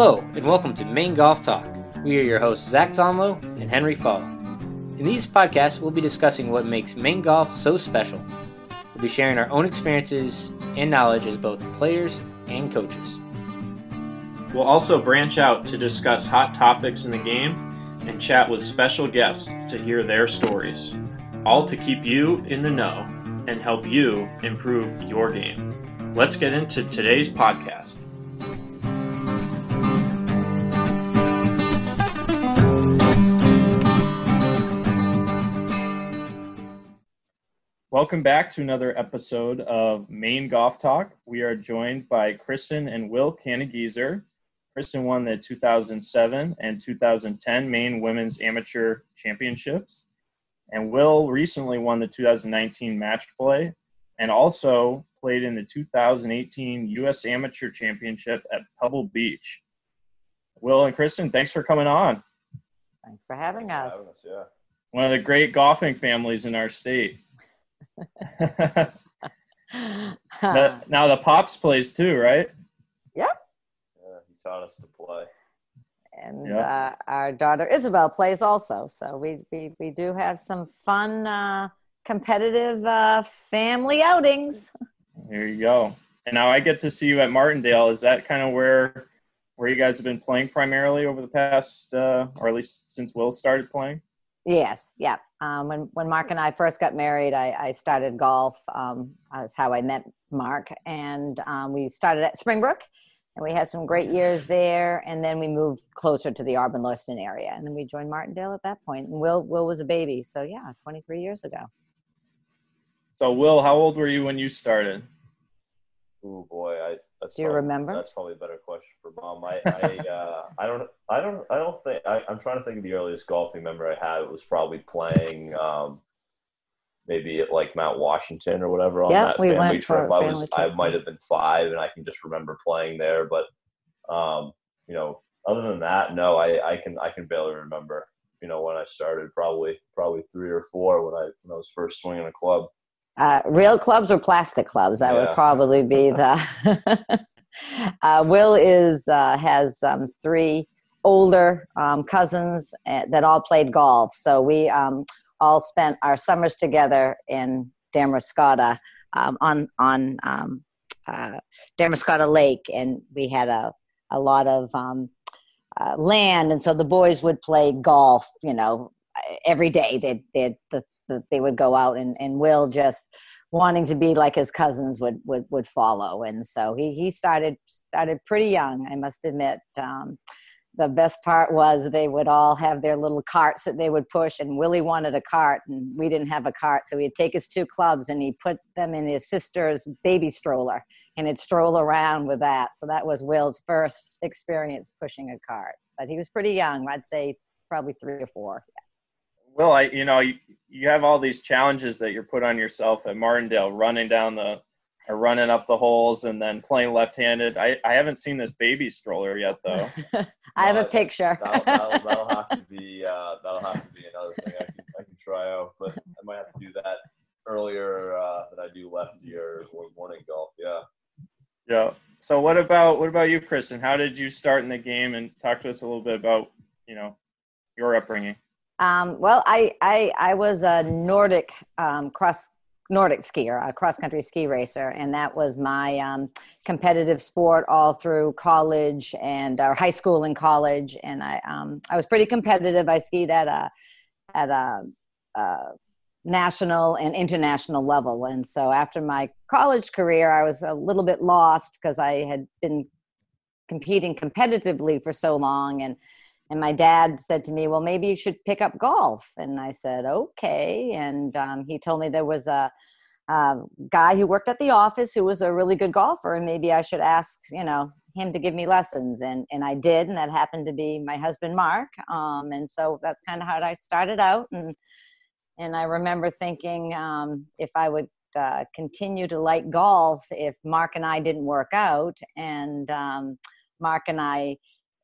Hello, and welcome to Maine Golf Talk. We are your hosts, Zach Zonlow and Henry Fall. In these podcasts, we'll be discussing what makes Maine golf so special. We'll be sharing our own experiences and knowledge as both players and coaches. We'll also branch out to discuss hot topics in the game and chat with special guests to hear their stories, all to keep you in the know and help you improve your game. Let's get into today's podcast. Welcome back to another episode of Maine Golf Talk. We are joined by Kristen and Will Kannegieser. Kristen won the 2007 and 2010 Maine Women's Amateur Championships, and Will recently won the 2019 Match Play and also played in the 2018 U.S. Amateur Championship at Pebble Beach. Will and Kristen, thanks for coming on. Thanks for having us. Having us, yeah. One of the great golfing families in our state. the, now the pops plays too, right? Yep. Yeah, he taught us to play. And Yep. uh, our daughter Isabel plays also. So we, we, we do have some fun, uh, competitive uh, family outings. There you go. And now I get to see you at Martindale. Is that kind of where where you guys have been playing primarily over the past, uh, or at least since Will started playing? Yes, yeah. Um, when when Mark and I first got married, I, I started golf. Um, that's how I met Mark, and um, we started at Springbrook, and we had some great years there. And then we moved closer to the Auburn Lewiston area, and then we joined Martindale at that point. And Will Will was a baby, so yeah, 23 years ago. So, Will, how old were you when you started? Oh boy, I. That's Do you probably- remember? That's probably a better question for mom. I, I, uh, I don't, I don't, I don't think. I, I'm trying to think of the earliest golfing memory I had. It was probably playing, um, maybe at like Mount Washington or whatever on Yeah, that we family trip. I was, I might have been five, and I can just remember playing there. But, um, you know, other than that, no, I, I can, I can barely remember. You know, when I started, probably, probably three or four when I, when I was first swinging a club. Uh, real clubs or plastic clubs? That would probably be the. uh, Will is uh, has um, three older um, cousins uh, that all played golf, so we um, all spent our summers together in Damariscotta um, on on um, uh, Lake, and we had a a lot of um, uh, land, and so the boys would play golf. You know, every day they'd, they'd the, the, they would go out, and, and Will just wanting to be like his cousins would would would follow, and so he he started started pretty young. I must admit. Um, the best part was they would all have their little carts that they would push, and Willie wanted a cart, and we didn't have a cart, so he'd take his two clubs and he put them in his sister's baby stroller, and he'd stroll around with that. So that was Will's first experience pushing a cart. But he was pretty young. I'd say probably three or four. Will, I, you know, you, you have all these challenges that you're put on yourself at Martindale, running down the, or running up the holes, and then playing left-handed. I, I haven't seen this baby stroller yet, though. I have a Uh, picture. that'll, that'll, that'll have to be uh, that'll have to be another thing I can, I can try out, but I might have to do that earlier uh, than I do lefty or, or morning golf. Yeah. Yeah. So what about what about you, Kristen? How did you start in the game? And talk to us a little bit about you know your upbringing. Um, well, I, I I was a Nordic um, cross Nordic skier, a cross country ski racer, and that was my um, competitive sport all through college and uh, high school and college. And I um, I was pretty competitive. I skied at a at a, a national and international level. And so after my college career, I was a little bit lost because I had been competing competitively for so long and and my dad said to me well maybe you should pick up golf. And i said okay. And um, he told me there was a, a guy who worked at the office who was a really good golfer and maybe i should ask you know him to give me lessons. And and i did and that happened to be my husband mark. Um, and so that's kind of how i started out. And and i remember thinking um, if i would uh, continue to like golf if mark and i didn't work out. And um, mark and i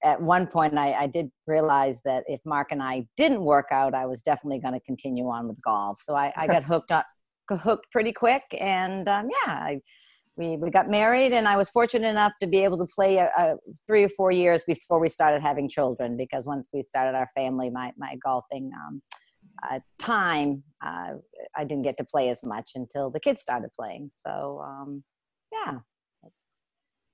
at one point I, I did realize that if Mark and I didn't work out, I was definitely going to continue on with golf. So I, I got hooked up, hooked pretty quick, and um, yeah, I we, we got married and i was fortunate enough to be able to play a, a three or four years before we started having children because once we started our family my, my golfing um, uh, time uh, i didn't get to play as much until the kids started playing so um, yeah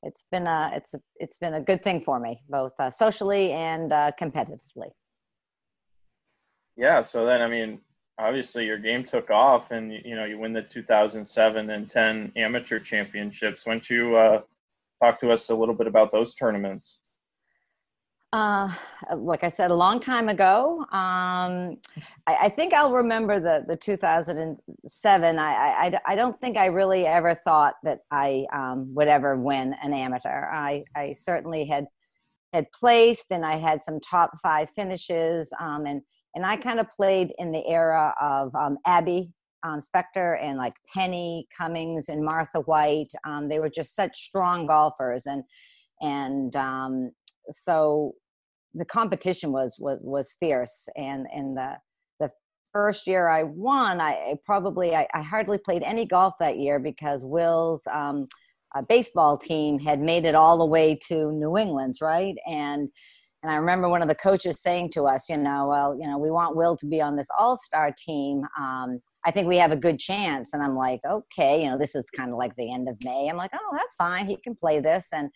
it's been a it's a, it's been a good thing for me both uh, socially and uh, competitively. Yeah so then i mean obviously your game took off and you know you win the 2007 and 10 amateur championships. Why don't you uh, talk to us a little bit about those tournaments uh, like I said, a long time ago. Um, I, I, think I'll remember the the 2007. I, I, I don't think I really ever thought that I um, would ever win an amateur. I I certainly had had placed, and I had some top five finishes, um, and and I kind of played in the era of um, Abby um, Spector and like Penny Cummings and Martha White. Um, they were just such strong golfers, and and um, so the competition was was was fierce. And and the the first year I won, I, I probably I, I, hardly played any golf that year because Will's. Um, baseball team had made it all the way to New England's, right? And and I remember one of the coaches saying to us, you know, well, you know, we want Will to be on this all star team. Um, I think we have a good chance. And I'm like, okay, you know, this is kind of like the end of May. I'm like, oh, that's fine. He can play this. And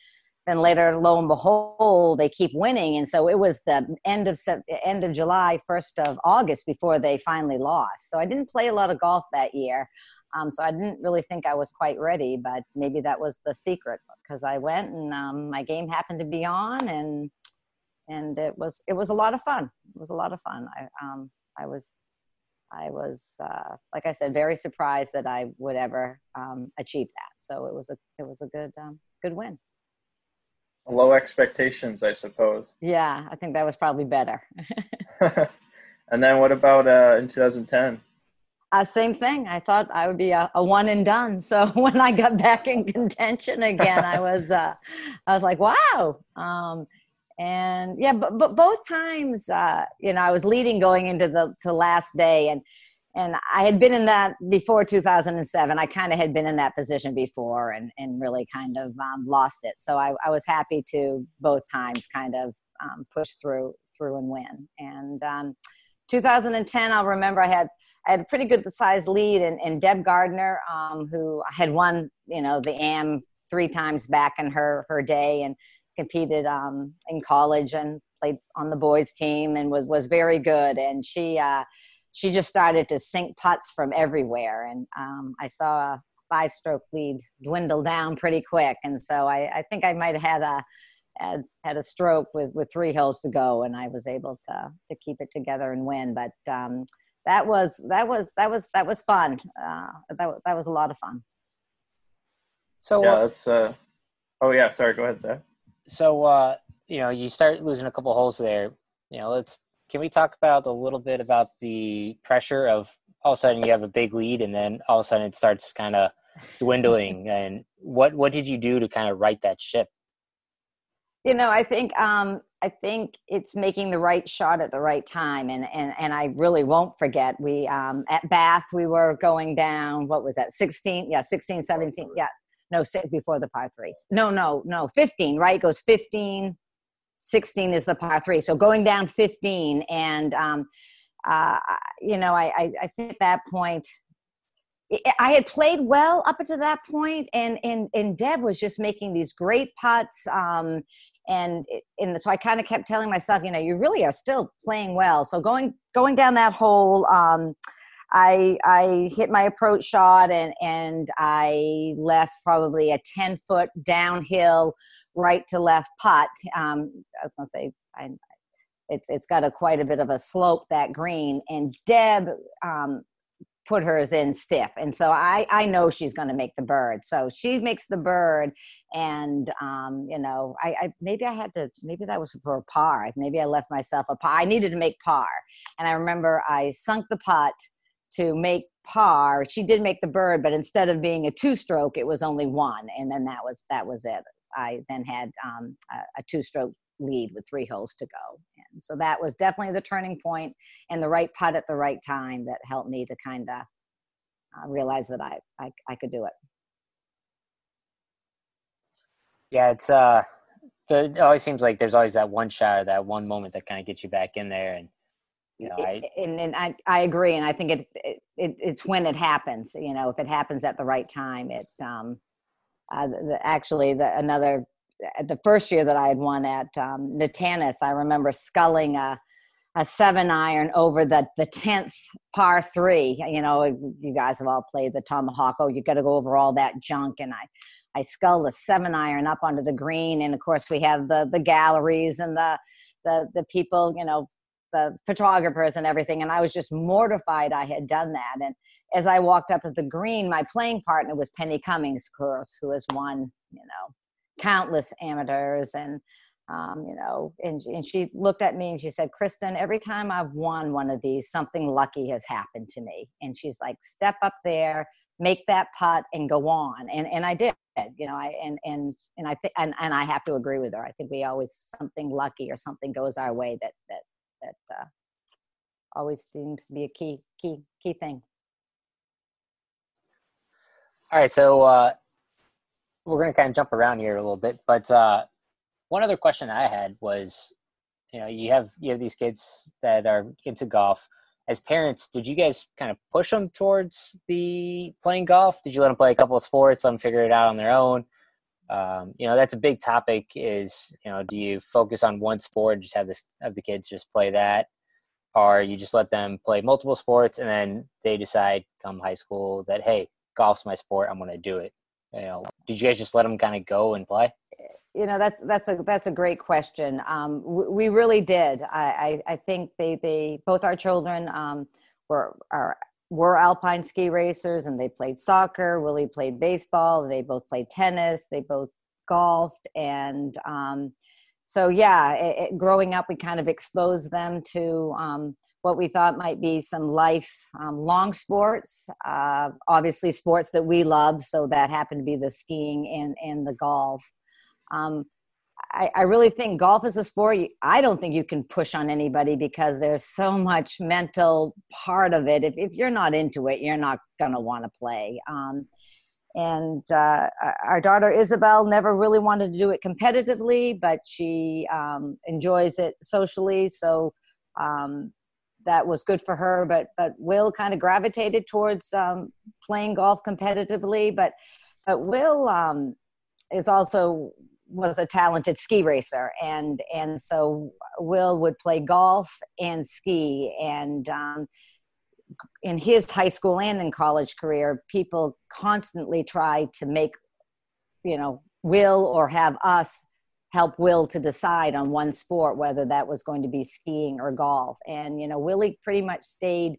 then later, lo and behold, they keep winning. And so it was the end of end of July, first of August before they finally lost. So I didn't play a lot of golf that year. Um, so I didn't really think I was quite ready, but maybe that was the secret because I went and um, my game happened to be on and and it was it was a lot of fun. It was a lot of fun. I um I was I was uh, like I said very surprised that I would ever um, achieve that. So it was a it was a good um, good win. Low expectations, I suppose. Yeah, I think that was probably better. and then what about uh, in 2010? Uh, same thing. I thought I would be a, a, one and done. So when I got back in contention again, I was uh, I was like, wow. Um, and yeah but, but both times uh, you know i was leading going into the, the last day and and i had been in that before 2007 i kind of had been in that position before and and really kind of um, lost it. So I, I was happy to both times kind of um, push through through and win. And um, 2010 i'll remember i had i had a pretty good sized lead and, deb gardner um, who had won you know the am three times back in her her day and competed um, in college and played on the boys team and was was very good. And she uh, she just started to sink putts from everywhere. And um, I saw a five stroke lead dwindle down pretty quick. And so I, I think I might have had a had, had a stroke with with three hills to go, and I was able to to keep it together and win. But um, that was that was that was that was fun. Uh, that that was a lot of fun. So yeah, uh, that's. Uh, oh yeah, sorry. Go ahead, Zach so uh, you know, you start losing a couple holes there. You know, let's can we talk about a little bit about the pressure of all of a sudden you have a big lead and then all of a sudden it starts kind of dwindling? And what what did you do to kind of right that ship? You know, I think um I think it's making the right shot at the right time. And and and I really won't forget we um at Bath we were going down what was that 16 yeah 16 17 yeah. No six before the par three no no no 15 right? Goes 15 16 is the par three so going down 15 and um uh you know i i, I think at that point I had played well up until that point, and and and Deb was just making these great putts. Um, and and so I kind of kept telling myself, you know, you really are still playing well. So going going down that hole, um, I I hit my approach shot and and I left probably a ten foot downhill right to left putt. Um, I was gonna say I, it's it's got a quite a bit of a slope that green and Deb um, put hers in stiff and so I I know she's gonna make the bird so she makes the bird and um, you know I, I maybe I had to maybe that was for a par maybe I left myself a par I needed to make par and I remember I sunk the putt to make par. She did make the bird, but instead of being a two stroke, it was only one, and then that was that was it. I then had um, a, a two stroke lead with three holes to go, and so that was definitely the turning point and the right putt at the right time that helped me to kind of uh, realize that I, I I could do it. Yeah, it's uh, the, it always seems like there's always that one shot or that one moment that kind of gets you back in there, and you know, I and, and I, I agree, and I think it, it, it it's when it happens. You know, if it happens at the right time, it um, uh, the, actually the another the first year that I had won at um, Natanis, I remember sculling a a seven iron over the the tenth par three. You know, you guys have all played the tomahawk. Oh, you got to go over all that junk, and I I sculled a seven iron up onto the green, and of course we have the the galleries and the the the people, you know, the photographers and everything. And I was just mortified I had done that. And as I walked up to the green, my playing partner was Penny Cummings, of course, who has won, you know, countless amateurs and um, you know, and, and she looked at me and she said, Kristen, every time I've won one of these, something lucky has happened to me. And she's like, step up there, make that putt and go on. And, and I did, you know, I, and, and, and I think, and, and I have to agree with her. I think we always, something lucky or something goes our way that, that, that uh, always seems to be a key, key, key thing. All right. So, uh, we're going to kind of jump around here a little bit, but, uh, one other question I had was, you know, you have, you have these kids that are into golf as parents, did you guys kind of push them towards the playing golf? Did you let them play a couple of sports, let them figure it out on their own? Um, you know, that's a big topic. Is you know, do you focus on one sport, and just have this have the kids just play that, or you just let them play multiple sports, and then they decide come high school that hey, golf's my sport, I'm going to do it. You know, did you guys just let them kind of go and play? you know that's that's a that's a great question um, we really did I, I, I think they they both our children um, were are were alpine ski racers and they played soccer willie played baseball they both played tennis they both golfed and um, so yeah it, it, growing up we kind of exposed them to um, what we thought might be some life um, long sports uh, obviously sports that we love so that happened to be the skiing and and the golf. Um, I, I, really think golf is a sport. I don't think you can push on anybody because there's so much mental part of it. If, if you're not into it, you're not going to want to play. Um, and uh, our daughter Isabel never really wanted to do it competitively, but she um, enjoys it socially. So um, that was good for her. But but Will kind of gravitated towards um, playing golf competitively. But but Will um, is also was a talented ski racer and and so will would play golf and ski and um, in his high school and in college career people constantly try to make you know will or have us help will to decide on one sport whether that was going to be skiing or golf. And you know willie pretty much stayed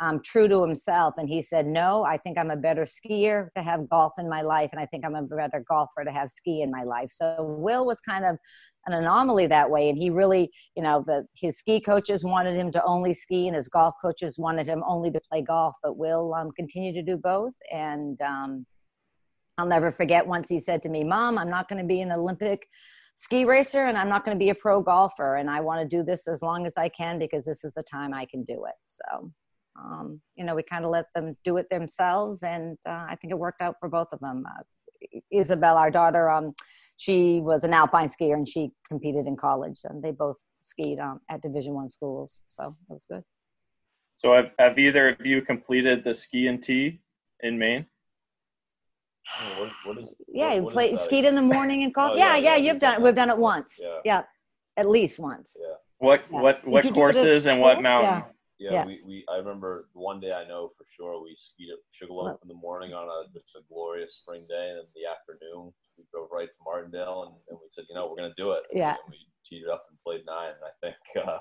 um, true to himself. And he said, No, I think I'm a better skier to have golf in my life. And I think I'm a better golfer to have ski in my life. So Will was kind of an anomaly that way. And he really, you know, the, his ski coaches wanted him to only ski and his golf coaches wanted him only to play golf. But Will um, continued to do both. And um, I'll never forget once he said to me, Mom, I'm not going to be an Olympic ski racer and I'm not going to be a pro golfer. And I want to do this as long as I can because this is the time I can do it. So um, you know, we kind of let them do it themselves, and uh, I think it worked out for both of them. Uh, Isabel, our daughter, um, she was an alpine skier, and she competed in college, and they both skied um, at Division One schools, so it was good. So, have, have either of you completed the ski and tee in Maine? What, what is, yeah, what, you what play skied in the morning and golf. Oh, yeah, yeah, yeah, yeah, you've done. We've done it once. Yeah. yeah, at least once. Yeah. What Yeah. what Did what you do courses and what school? mountain? Yeah, Yeah. We, we I remember one day I know for sure we skied at Sugarloaf in the morning on a just a glorious spring day, and in the afternoon we drove right to Martindale, and, and we said, you know, we're gonna do it. Yeah. And we teed it up and played nine, and I think, uh,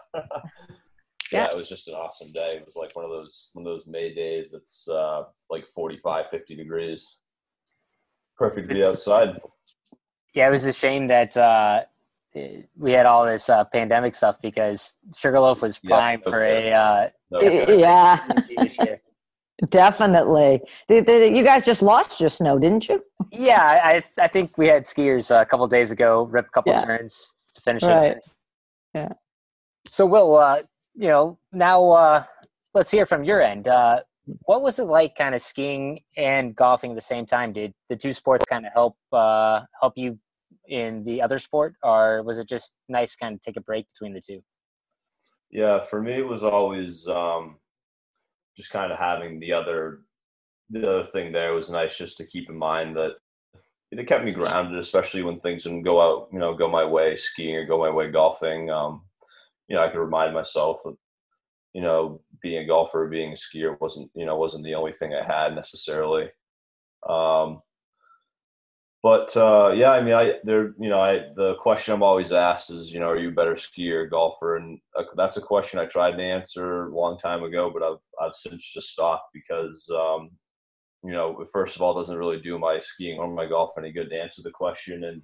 Yeah. yeah, it was just an awesome day. It was like one of those one of those May days that's uh, like 45, 50 degrees. Perfect to be outside. Yeah, it was a shame that uh, we had all this uh, pandemic stuff because Sugarloaf was Yeah, prime for a uh, No, Yeah, definitely. The- the- you guys just lost your snow, didn't you? Yeah, I I think we had skiers uh, a couple days ago rip a couple Yeah. turns to finish Right. it. Yeah. So, Will, uh, you know, now uh, let's hear from your end. Uh, what was it like, kind of skiing and golfing at the same time? Did the two sports kind of help uh, help you, in the other sport, or was it just nice kind of take a break between the two? Yeah, for me, it was always um, just kind of having the other the other thing there was nice just to keep in mind that it kept me grounded, especially when things didn't go out, you know, go my way skiing or go my way golfing. Um, you know, I could remind myself that, you know, being a golfer, being a skier wasn't, you know, wasn't the only thing I had necessarily. Um, but uh, yeah, I mean, I there, you know, I the question I'm always asked is, you know, are you a better skier, or golfer? And uh, that's a question I tried to answer a long time ago, but I've I've since just stopped because um, you know, first of all, doesn't really do my skiing or my golf any good to answer the question. And,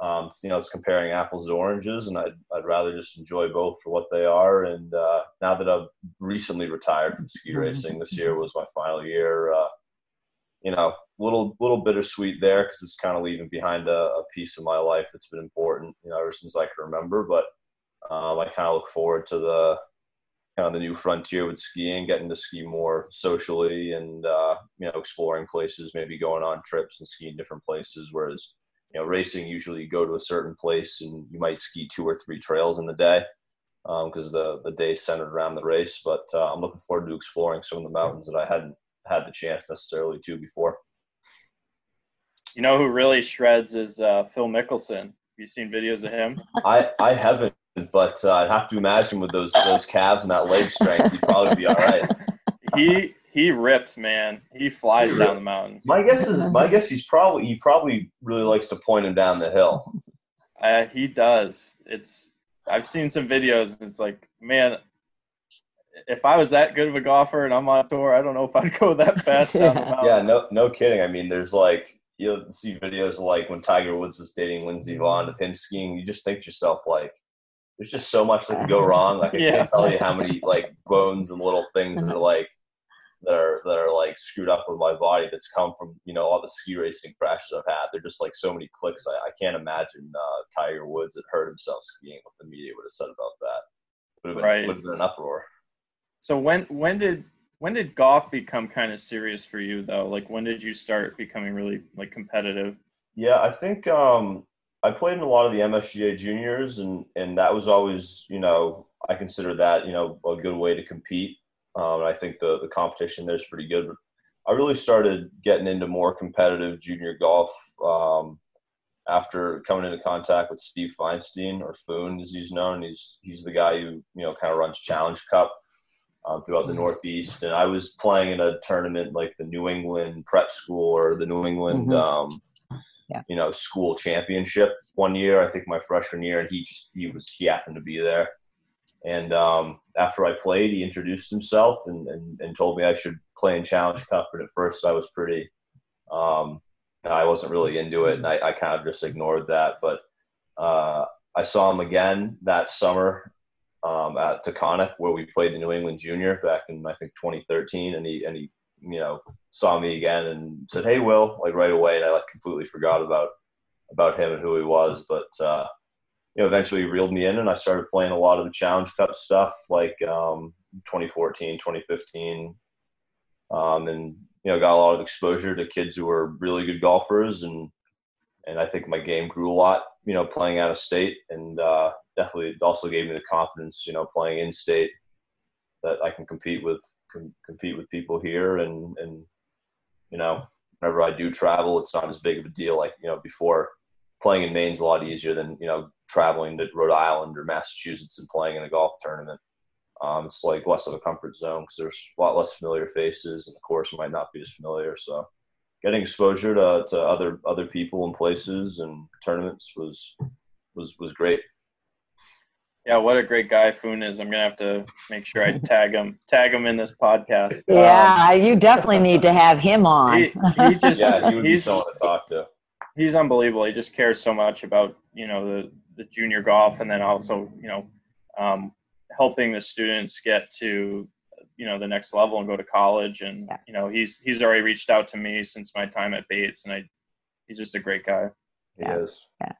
um, you know, it's comparing apples to oranges, and I'd, I'd rather just enjoy both for what they are. And uh, now that I've recently retired from ski mm-hmm. racing, this year was my final year. Uh, you know, little little bittersweet there because it's kind of leaving behind a, a, piece of my life that's been important, you know, ever since I can remember. But um, I kind of look forward to the kind of the new frontier with skiing, getting to ski more socially and uh, you know exploring places, maybe going on trips and skiing different places. Whereas you know racing, usually you go to a certain place and you might ski two or three trails in the day because um, the the day centered around the race. But uh, I'm looking forward to exploring some of the mountains that I hadn't had the chance necessarily to before. You know who really shreds is uh, Phil Mickelson. Have you seen videos of him? I I haven't but uh, I'd have to imagine with those those calves and that leg strength, he'd probably be all right. He he rips, man. He flies down the mountain. My guess is my guess he's probably he probably really likes to point him down the hill. Uh, he does. It's I've seen some videos. It's like, man, if I was that good of a golfer and I'm on tour, I don't know if I'd go that fast down the mountain. Yeah, no, no kidding. I mean, there's like you'll see videos like when Tiger Woods was dating Lindsey Vonn of him skiing. You just think to yourself like, there's just so much that can go wrong. Like I yeah. can't tell you how many like bones and little things that are like that are that are like screwed up with my body that's come from you know all the ski racing crashes I've had. They're just like so many clicks. I, I can't imagine uh, Tiger Woods had hurt himself skiing. What the media would have said about that would have been, right. would have been an uproar. So when when did when did golf become kind of serious for you though? Like when did you start becoming really like competitive? Yeah, I think um, I played in a lot of the MSGA juniors, and and that was always, you know, I consider that, you know, a good way to compete. Um, I think the the competition there's pretty good. I really started getting into more competitive junior golf um, after coming into contact with Steve Feinstein, or Foon as he's known. He's he's the guy who you know kind of runs Challenge Cup um, throughout the mm-hmm. Northeast, and I was playing in a tournament like the New England Prep School or the New England. Mm-hmm. Um, yeah. you know, school championship one year, I think my freshman year, and he just he was he happened to be there. And um, after I played, he introduced himself and, and, and told me I should play in Challenge Cup. But at first, I was pretty, um, I wasn't really into it, and I, I kind of just ignored that. But uh, I saw him again that summer um, at Taconic, where we played the New England Junior back in I think 2013, and he and he you know saw me again and said, "Hey, Will," like right away, and I like completely forgot about about him and who he was. But uh, you know, eventually reeled me in, and I started playing a lot of the Challenge Cup stuff, like um, 2014, 2015, um, and you know, got a lot of exposure to kids who were really good golfers, and and I think my game grew a lot, you know, playing out of state, and uh, definitely also gave me the confidence, you know, playing in state that I can compete with com- compete with people here and and you know whenever I do travel it's not as big of a deal. Like you know before playing in Maine's a lot easier than you know traveling to Rhode Island or Massachusetts and playing in a golf tournament. Um, it's like less of a comfort zone because there's a lot less familiar faces and the course might not be as familiar. So getting exposure to, to other other people and places and tournaments was was was great yeah, what a great guy Foon is. I'm gonna have to make sure I tag him, tag him in this podcast. Yeah, um, you definitely need to have him on. He, he just, yeah, he would be someone to talk to. He's unbelievable. He just cares so much about you know the the junior golf, and then also you know um, helping the students get to you know the next level and go to college. And yeah. you know he's he's already reached out to me since my time at Bates, and I he's just a great guy. He yeah. is. Yeah.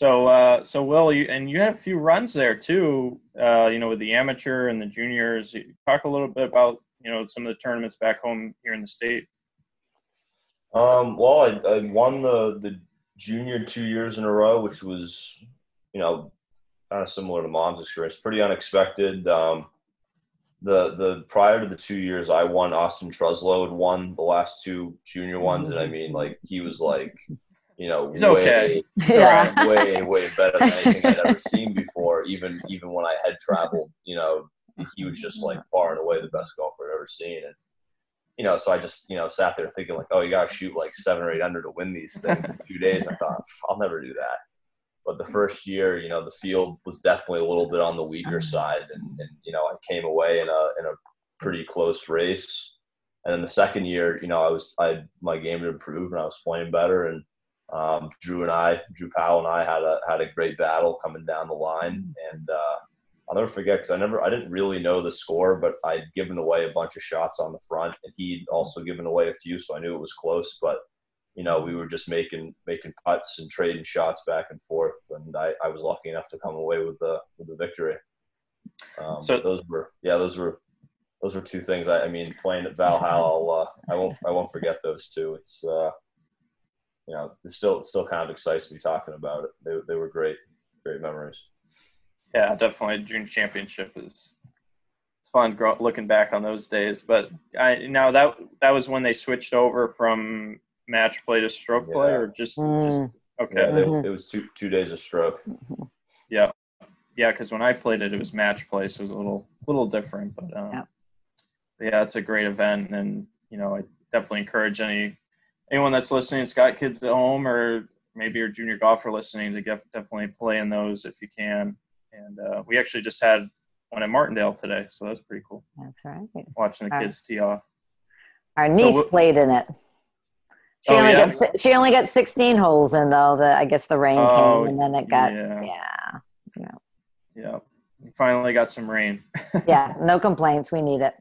So, uh, so Will, you and you had a few runs there too. Uh, you know, with the amateur and the juniors. Talk a little bit about you know some of the tournaments back home here in the state. Um, well, I, I won the the junior two years in a row, which was, you know, kind of similar to mom's experience. Pretty unexpected. Um, the the prior to the two years I won, Austin Truslow had won the last two junior ones, and I mean, like he was like, you know, He's okay. Yeah. way way better than anything I'd ever seen before. Even even when I had traveled, you know, he was just like far and away the best golfer I'd ever seen, and you know, so I just you know sat there thinking like, oh, you got to shoot like seven or eight under to win these things in two days. I thought I'll never do that. But the first year, you know, the field was definitely a little bit on the weaker mm-hmm. side, and, and you know, I came away in a in a pretty close race. And then the second year, you know, I was I my game had improved and I was playing better, and um, Drew and I, Drew Powell and I had a had a great battle coming down the line, and uh, I'll never forget because I never I didn't really know the score, but I'd given away a bunch of shots on the front, and he'd also given away a few, so I knew it was close, but you know, we were just making making putts and trading shots back and forth, and I, I was lucky enough to come away with the with the victory. Um, So- those were yeah, those were those were two things. I, I mean, playing at Valhalla, I'll, uh, I won't I won't forget those two. It's uh, you know, it still it still kind of excites me talking about it. They they were great great memories. Yeah, definitely. Junior championship is it's fun grow, looking back on those days. But I now that that was when they switched over from match play to stroke play, or just just Mm. okay. Yeah, they, Mhm. it was two two days of stroke. Yeah, yeah. Because when I played it, it was match play, so it was a little little different. But um, Yeah. but yeah, it's a great event, and you know, I definitely encourage any anyone that's listening, that's got kids at home, or maybe your junior golfer listening, to get, definitely play in those if you can. And uh, we actually just had one at Martindale today, so that's pretty cool. That's right. Watching the Right. kids tee off. Our niece what- played in it. She Oh, only yeah? got she only got 16 holes in though. The I guess the rain Oh, came and then it got yeah. yeah Yeah, we finally got some rain. yeah no complaints. We need it.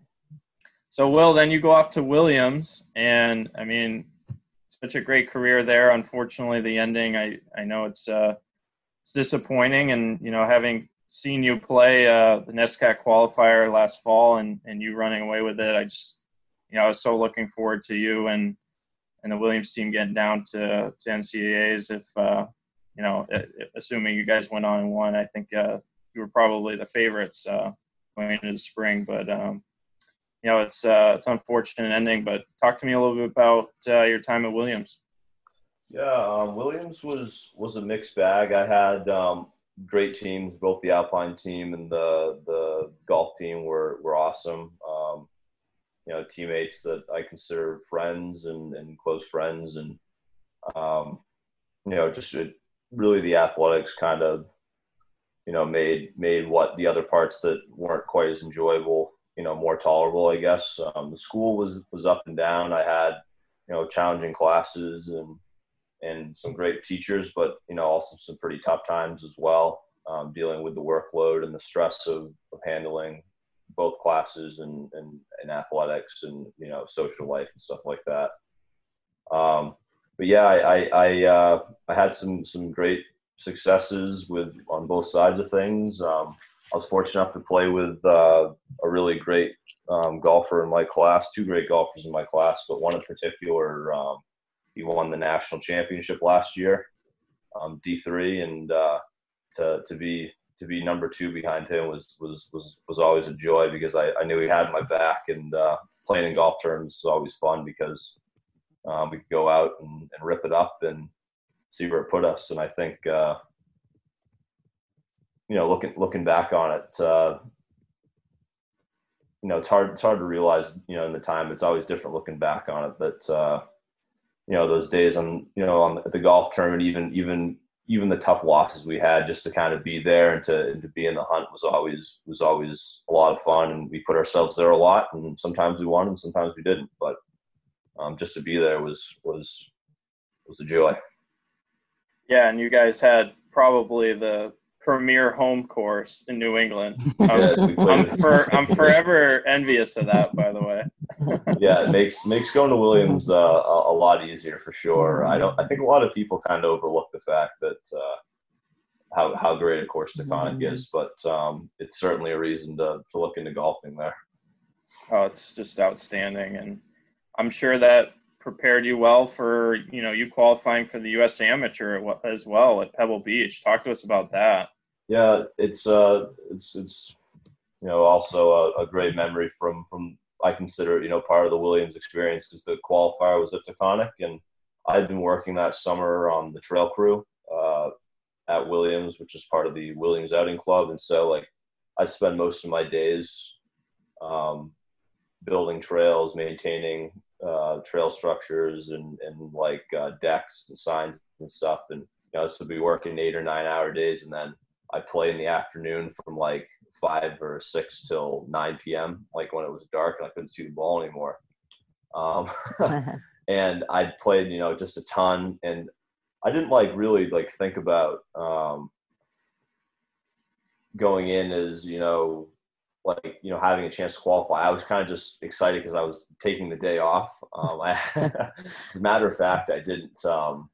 So, Will, then you go off to Williams, and I mean, such a great career there. Unfortunately, the ending, I I know it's uh, it's disappointing, and you know, having seen you play uh, the NESCAC qualifier last fall, and and you running away with it, I just you know, I was so looking forward to you and and the Williams team getting down to to NCAA's. If uh, you know, assuming you guys went on and won, I think uh, you were probably the favorites uh, going into the spring, but. Um, you know, it's uh, it's unfortunate ending. But talk to me a little bit about uh, your time at Williams. Yeah, um, Williams was was a mixed bag. I had um, great teams, both the Alpine team and the the golf team were were awesome. Um, you know, teammates that I consider friends and, and close friends, and um, you know, just it, really the athletics kind of you know made made what the other parts that weren't quite as enjoyable you know more tolerable i guess. Um, the school was was up and down. I had you know challenging classes and and some great teachers but you know also some pretty tough times as well. Um, dealing with the workload and the stress of, of handling both classes and, and, and athletics and you know social life and stuff like that. Um, but yeah i I, I, uh, I had some some great successes with on both sides of things. Um, I was fortunate enough to play with uh, a really great um, golfer in my class, two great golfers in my class, but one in particular, um, he won the national championship last year, um, D3, and uh, to, to be to be number two behind him was was was, was always a joy because I, I knew he had my back, and uh, playing in golf terms is always fun because um, we could go out and, and rip it up and see where it put us, and I think. You know, looking looking back on it, uh, you know, it's hard it's hard to realize, you know, in the time. It's always different looking back on it. But uh, you know, those days on you know on the golf tournament, even even even the tough losses we had, just to kind of be there and to and to be in the hunt was always was always a lot of fun. And we put ourselves there a lot, and sometimes we won, and sometimes we didn't. But um, just to be there was was was a joy. Yeah, and you guys had probably the premier home course in New England. I'm, Yeah, we played I'm, for, I'm forever envious of that, by the way. yeah, it makes makes going to Williams uh, a, a lot easier for sure. I don't. I think a lot of people kind of overlook the fact that uh, how how great a course Taconic is, but um, it's certainly a reason to to look into golfing there. Oh, it's just outstanding, and I'm sure that prepared you well for you know you qualifying for the U.S. Amateur as well at Pebble Beach. Talk to us about that. Yeah, it's uh, it's it's you know also a, a great memory from from I consider you know part of the Williams experience because the qualifier was at Taconic and I'd been working that summer on the trail crew uh, at Williams, which is part of the Williams Outing Club, and so like I'd spend most of my days um, building trails, maintaining uh, trail structures, and and like uh, decks and signs and stuff. And you know, this would be working eight or nine hour days, and then I play in the afternoon from like five or six till nine p.m. Like when it was dark and I couldn't see the ball anymore. Um, and I'd played, you know, just a ton, and I didn't like really like think about um, going in as you know like you know having a chance to qualify. I was kind of just excited because I was taking the day off. Um, I, as a matter of fact, I didn't. Um,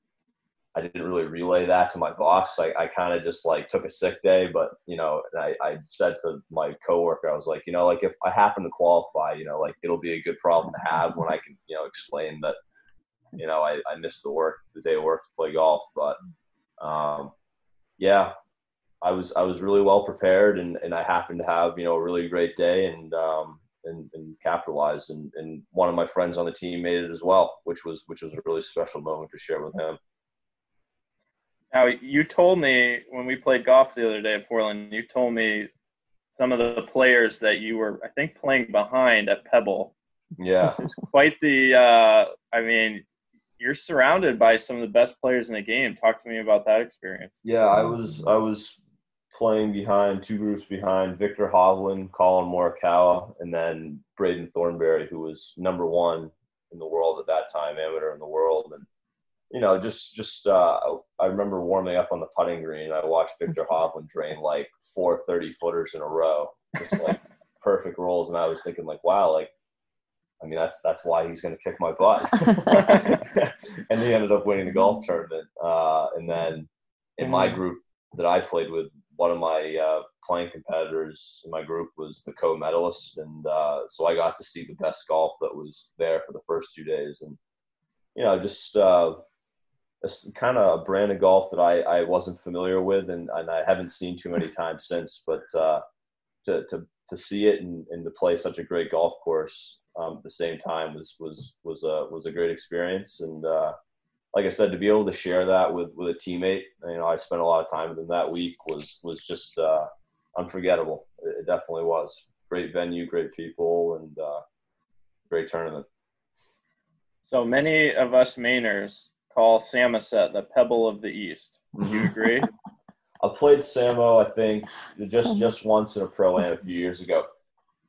I didn't really relay that to my boss. I, I kind of just like took a sick day, but you know, I, I said to my coworker, I was like, you know, like if I happen to qualify, you know, like it'll be a good problem to have when I can, you know, explain that, you know, I, I missed the work, the day of work to play golf. But um, yeah, I was I was really well prepared, and, and I happened to have you know a really great day and um, and, and capitalized. And, and one of my friends on the team made it as well, which was which was a really special moment to share with him. Now you told me when we played golf the other day at Portland, you told me some of the players that you were I think playing behind at Pebble. Yeah, it's quite the. Uh, I mean, you're surrounded by some of the best players in the game. Talk to me about that experience. Yeah, I was I was playing behind two groups behind Viktor Hovland, Collin Morikawa, and then Braden Thornberry, who was number one in the world at that time, amateur in the world, and you know, just just uh, I remember warming up on the putting green. I watched Viktor Hovland drain like four 30 footers in a row, just like perfect rolls, and I was thinking like, wow, like. I mean, that's that's why he's going to kick my butt. and he ended up winning the golf tournament. Uh, and then in my mm-hmm. group that I played with, one of my uh, playing competitors in my group was the co-medalist, and uh, so I got to see the best golf that was there for the first two days, and you know, just uh, it's kind of a brand of golf that I, I wasn't familiar with, and, and I haven't seen too many times since. But uh, to, to to see it and, and to play such a great golf course um, at the same time was was was a was a great experience, and uh, like I said, to be able to share that with with a teammate, you know, I spent a lot of time with him that week was was just uh, unforgettable. It, definitely was. Great venue, great people, and uh, great tournament. So many of us Mainers call Samoset the Pebble of the East. Do you agree? I played Samo, I think, just just once in a pro am a few years ago.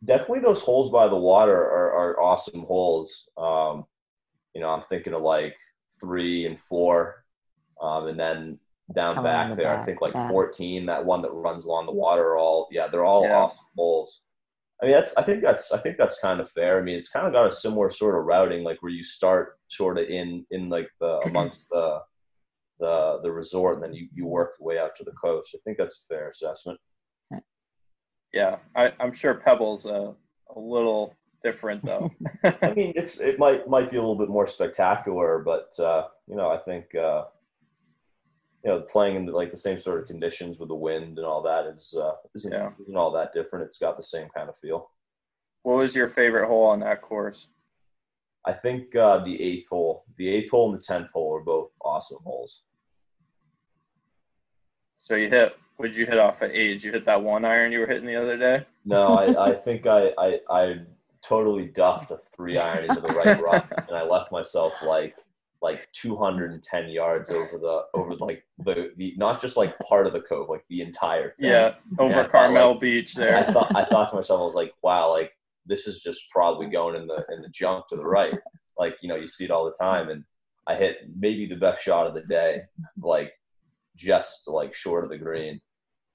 Definitely, those holes by the water are, are awesome holes. Um, you know, I'm thinking of like three and four, um, and then down Coming back the there, back. I think like yeah. 14. That one that runs along the water, all yeah, they're all yeah. off bowls. I mean, that's I think that's I think that's kind of fair. I mean, it's kind of got a similar sort of routing, like where you start sort of in in like the amongst the the the resort, and then you you work your way out to the coast. I think that's a fair assessment. Yeah, I, I'm sure Pebble's a, a little different though. I mean, it's it might might be a little bit more spectacular, but uh, you know, I think uh, you know playing in the, like the same sort of conditions with the wind and all that is uh, isn't yeah. isn't all that different. It's got the same kind of feel. What was your favorite hole on that course? I think uh, the eighth hole, the eighth hole and the tenth hole are both awesome holes. So you hit. Would you hit off at eight? Did you hit that one iron you were hitting the other day? No, I, I think I, I I totally duffed a three iron into the right rock, and I left myself like like 210 yards over the over like the, the not just like part of the cove, like the entire thing. Yeah, over Carmel like, Beach there. I thought I thought to myself, I was like, wow, like this is just probably going in the in the junk to the right. Like you know, you see it all the time, and I hit maybe the best shot of the day, like just like short of the green.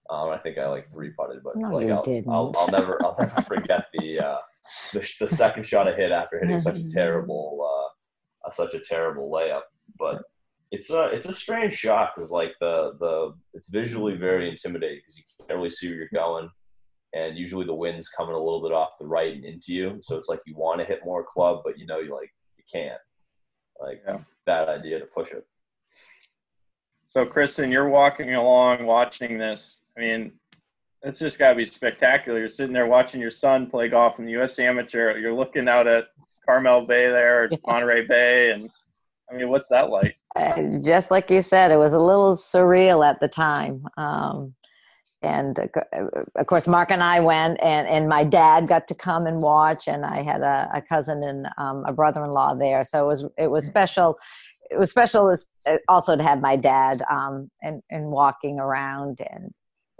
Um, I think I like three putted, but no, like I'll, I'll, I'll, never I'll never forget the uh, the, the second shot I hit after hitting such a mm-hmm. terrible uh, such a terrible layup. But it's a it's a strange shot because like the the it's visually very intimidating because you can't really see where you're going, and usually the wind's coming a little bit off the right and into you. So it's like you want to hit more club, but you know you like you can't. Like Yeah. bad idea to push it. So, Kristen, you're walking along watching this. I mean, it's just got to be spectacular. You're sitting there watching your son play golf in the U.S. Amateur. You're looking out at Carmel Bay there, Monterey Bay, and I mean, what's that like? Uh, just like you said, it was a little surreal at the time. Um, and uh, uh, of course, Mark and I went, and, and my dad got to come and watch, and I had a, a cousin and um, a brother-in-law there, so it was it was special. It was special uh, also to have my dad um, and and walking around, and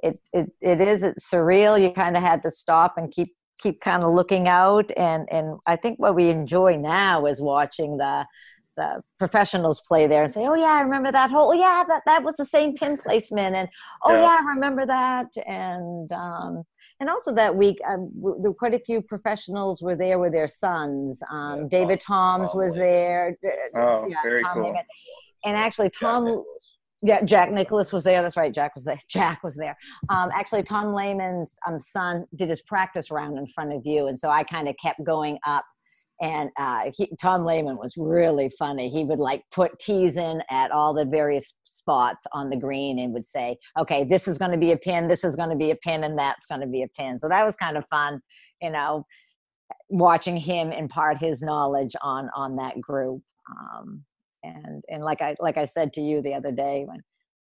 it it it is it's surreal. You kind of had to stop and keep keep kind of looking out, and and I think what we enjoy now is watching the the professionals play there and say, "Oh yeah, I remember that hole. Oh, yeah, that that was the same pin placement." And oh Yeah. yeah, I remember that. And um, and also that week, um, w- quite a few professionals were there with their sons. Um, Yeah, David Tom- Toms Tom was there. Oh, yeah, very Tom cool. And actually, Tom. Yeah, Jack Nicklaus was there. That's right, Jack was there. Jack was there. Um, actually, Tom Lehman's um, son did his practice round in front of you, and so I kind of kept going up. And uh, he, Tom Lehman was really funny. He would like put tees in at all the various spots on the green and would say, "Okay, this is going to be a pin. This is going to be a pin, and that's going to be a pin." So that was kind of fun, you know, watching him impart his knowledge on on that group. Um, and and like I like I said to you the other day when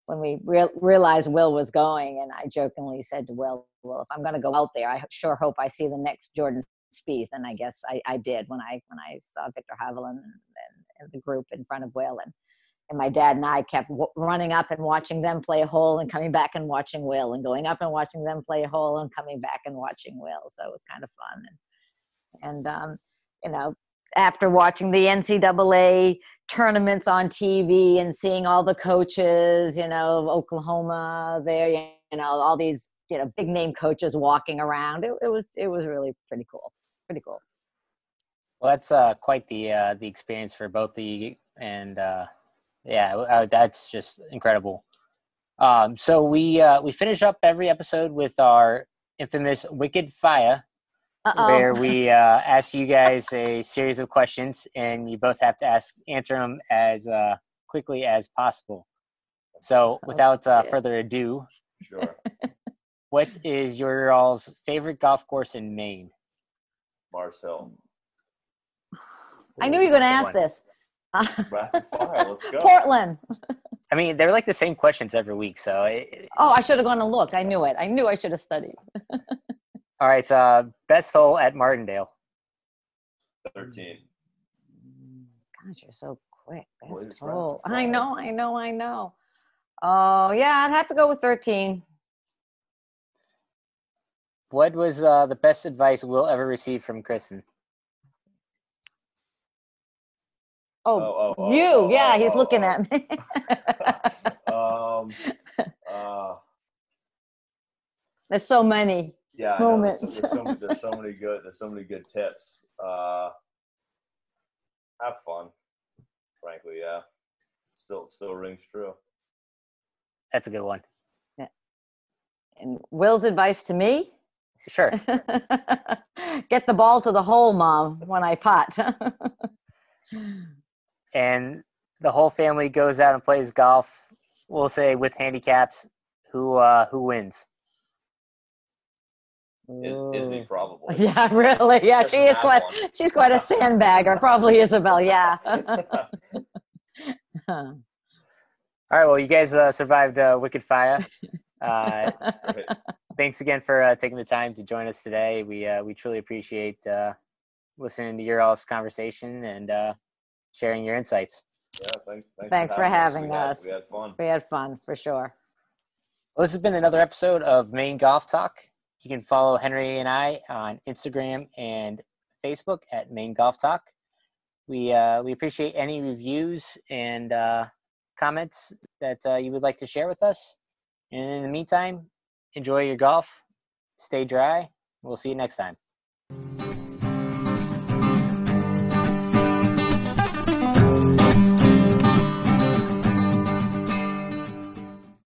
when we real realized Will was going, and I jokingly said to Will, "Well, if I'm going to go out there, I sure hope I see the next Jordan Spieth." And I guess I, I did when I when I saw Viktor Hovland and, and, and the group in front of Will, and and my dad and I kept w- running up and watching them play a hole, and coming back and watching Will, and going up and watching them play a hole, and coming back and watching Will. So it was kind of fun, and and um, you know, after watching the NCAA tournaments on TV and seeing all the coaches, you know, of Oklahoma there, you know, all these, you know, big name coaches walking around. It, it was it was really pretty cool. Pretty cool. Well, that's uh, quite the uh, the experience for both of you, and uh, yeah, uh, that's just incredible. Um, so we uh, we finish up every episode with our infamous Wicked Fire, Uh-oh. where we uh, ask you guys a series of questions, and you both have to ask answer them as uh, quickly as possible. So, without uh, further ado, Sure. what is your all's favorite golf course in Maine? Mars Hill. I knew you were going to ask this. Rapid. Let's go. Portland. I mean, they're like the same questions every week, so it, Oh, I should have gone and looked. I knew it. I knew I should have studied. All right, uh, best hole at Martindale. 13. Gosh, you're so quick. Well, Best hole. I know, I know, I know. Oh, yeah, I'd have to go with 13. What was uh, the best advice we'll ever received from Kristen? Oh, oh, oh, you. oh, yeah, oh, he's oh, looking oh. at me. um, uh, There's so many. Yeah, I know. There's, there's, so, many- there's so many good. There's so many good tips. Uh, have fun. Frankly, yeah. Still, still rings true. That's a good one. Yeah. And Will's advice to me Sure. get the ball to the hole, mom, when I pot. and the whole family goes out and plays golf. We'll say with handicaps. Who uh, who wins? I- Izzy probably. yeah, really. Yeah, Doesn't she is quite. one. She's quite a sandbagger. Probably Isabel. Yeah. All right. Well, you guys uh, survived uh, Wicked Fire. Uh, thanks again for uh, taking the time to join us today. We uh, we truly appreciate uh, listening to your all's conversation and uh, sharing your insights. Yeah, thanks. Thanks, Thanks for having having We had- us. we had fun. we had fun for sure. Well, this has been another episode of Maine Golf Talk. You can follow Henry and I on Instagram and Facebook at Maine Golf Talk. We uh, we appreciate any reviews and uh, comments that uh, you would like to share with us. And in the meantime, enjoy your golf, stay dry. We'll see you next time.